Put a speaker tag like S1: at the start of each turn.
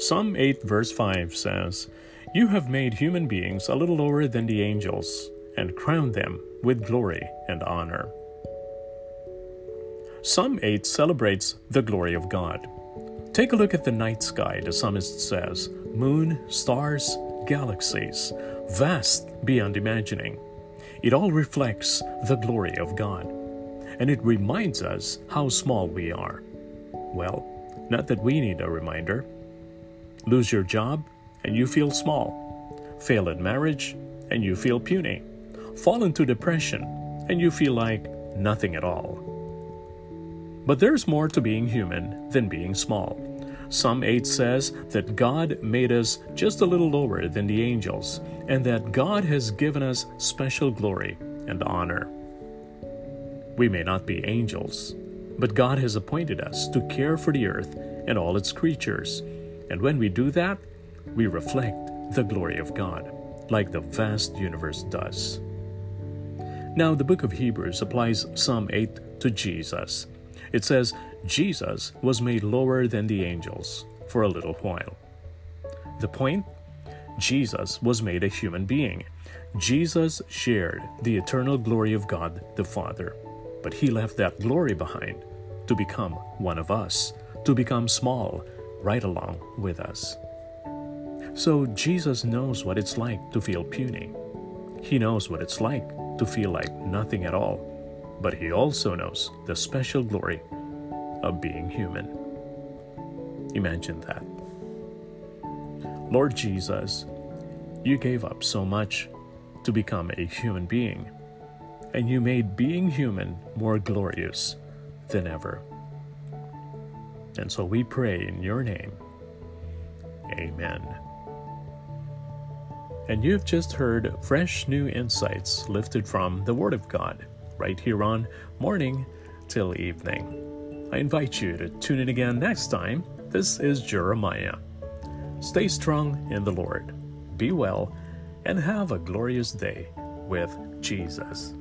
S1: Psalm 8, verse 5 says, You have made human beings a little lower than the angels and crowned them with glory and honor. Psalm 8 celebrates the glory of God. Take a look at the night sky, the psalmist says moon, stars, galaxies, vast beyond imagining. It all reflects the glory of God, and it reminds us how small we are. Well, not that we need a reminder. Lose your job, and you feel small. Fail at marriage, and you feel puny. Fall into depression, and you feel like nothing at all. But there's more to being human than being small. Psalm 8 says that God made us just a little lower than the angels, and that God has given us special glory and honor. We may not be angels, but God has appointed us to care for the earth and all its creatures. And when we do that, we reflect the glory of God, like the vast universe does. Now, the book of Hebrews applies Psalm 8 to Jesus. It says, Jesus was made lower than the angels for a little while. The point? Jesus was made a human being. Jesus shared the eternal glory of God the Father, but he left that glory behind to become one of us, to become small right along with us. So Jesus knows what it's like to feel puny. He knows what it's like to feel like nothing at all, but he also knows the special glory of being human. Imagine that. Lord Jesus, you gave up so much to become a human being, and you made being human more glorious than ever. And so we pray in your name. Amen. And you've just heard fresh new insights lifted from the Word of God right here on Morning Till Evening. I invite you to tune in again next time. This is Jeremiah. Stay strong in the Lord, be well, and have a glorious day with Jesus.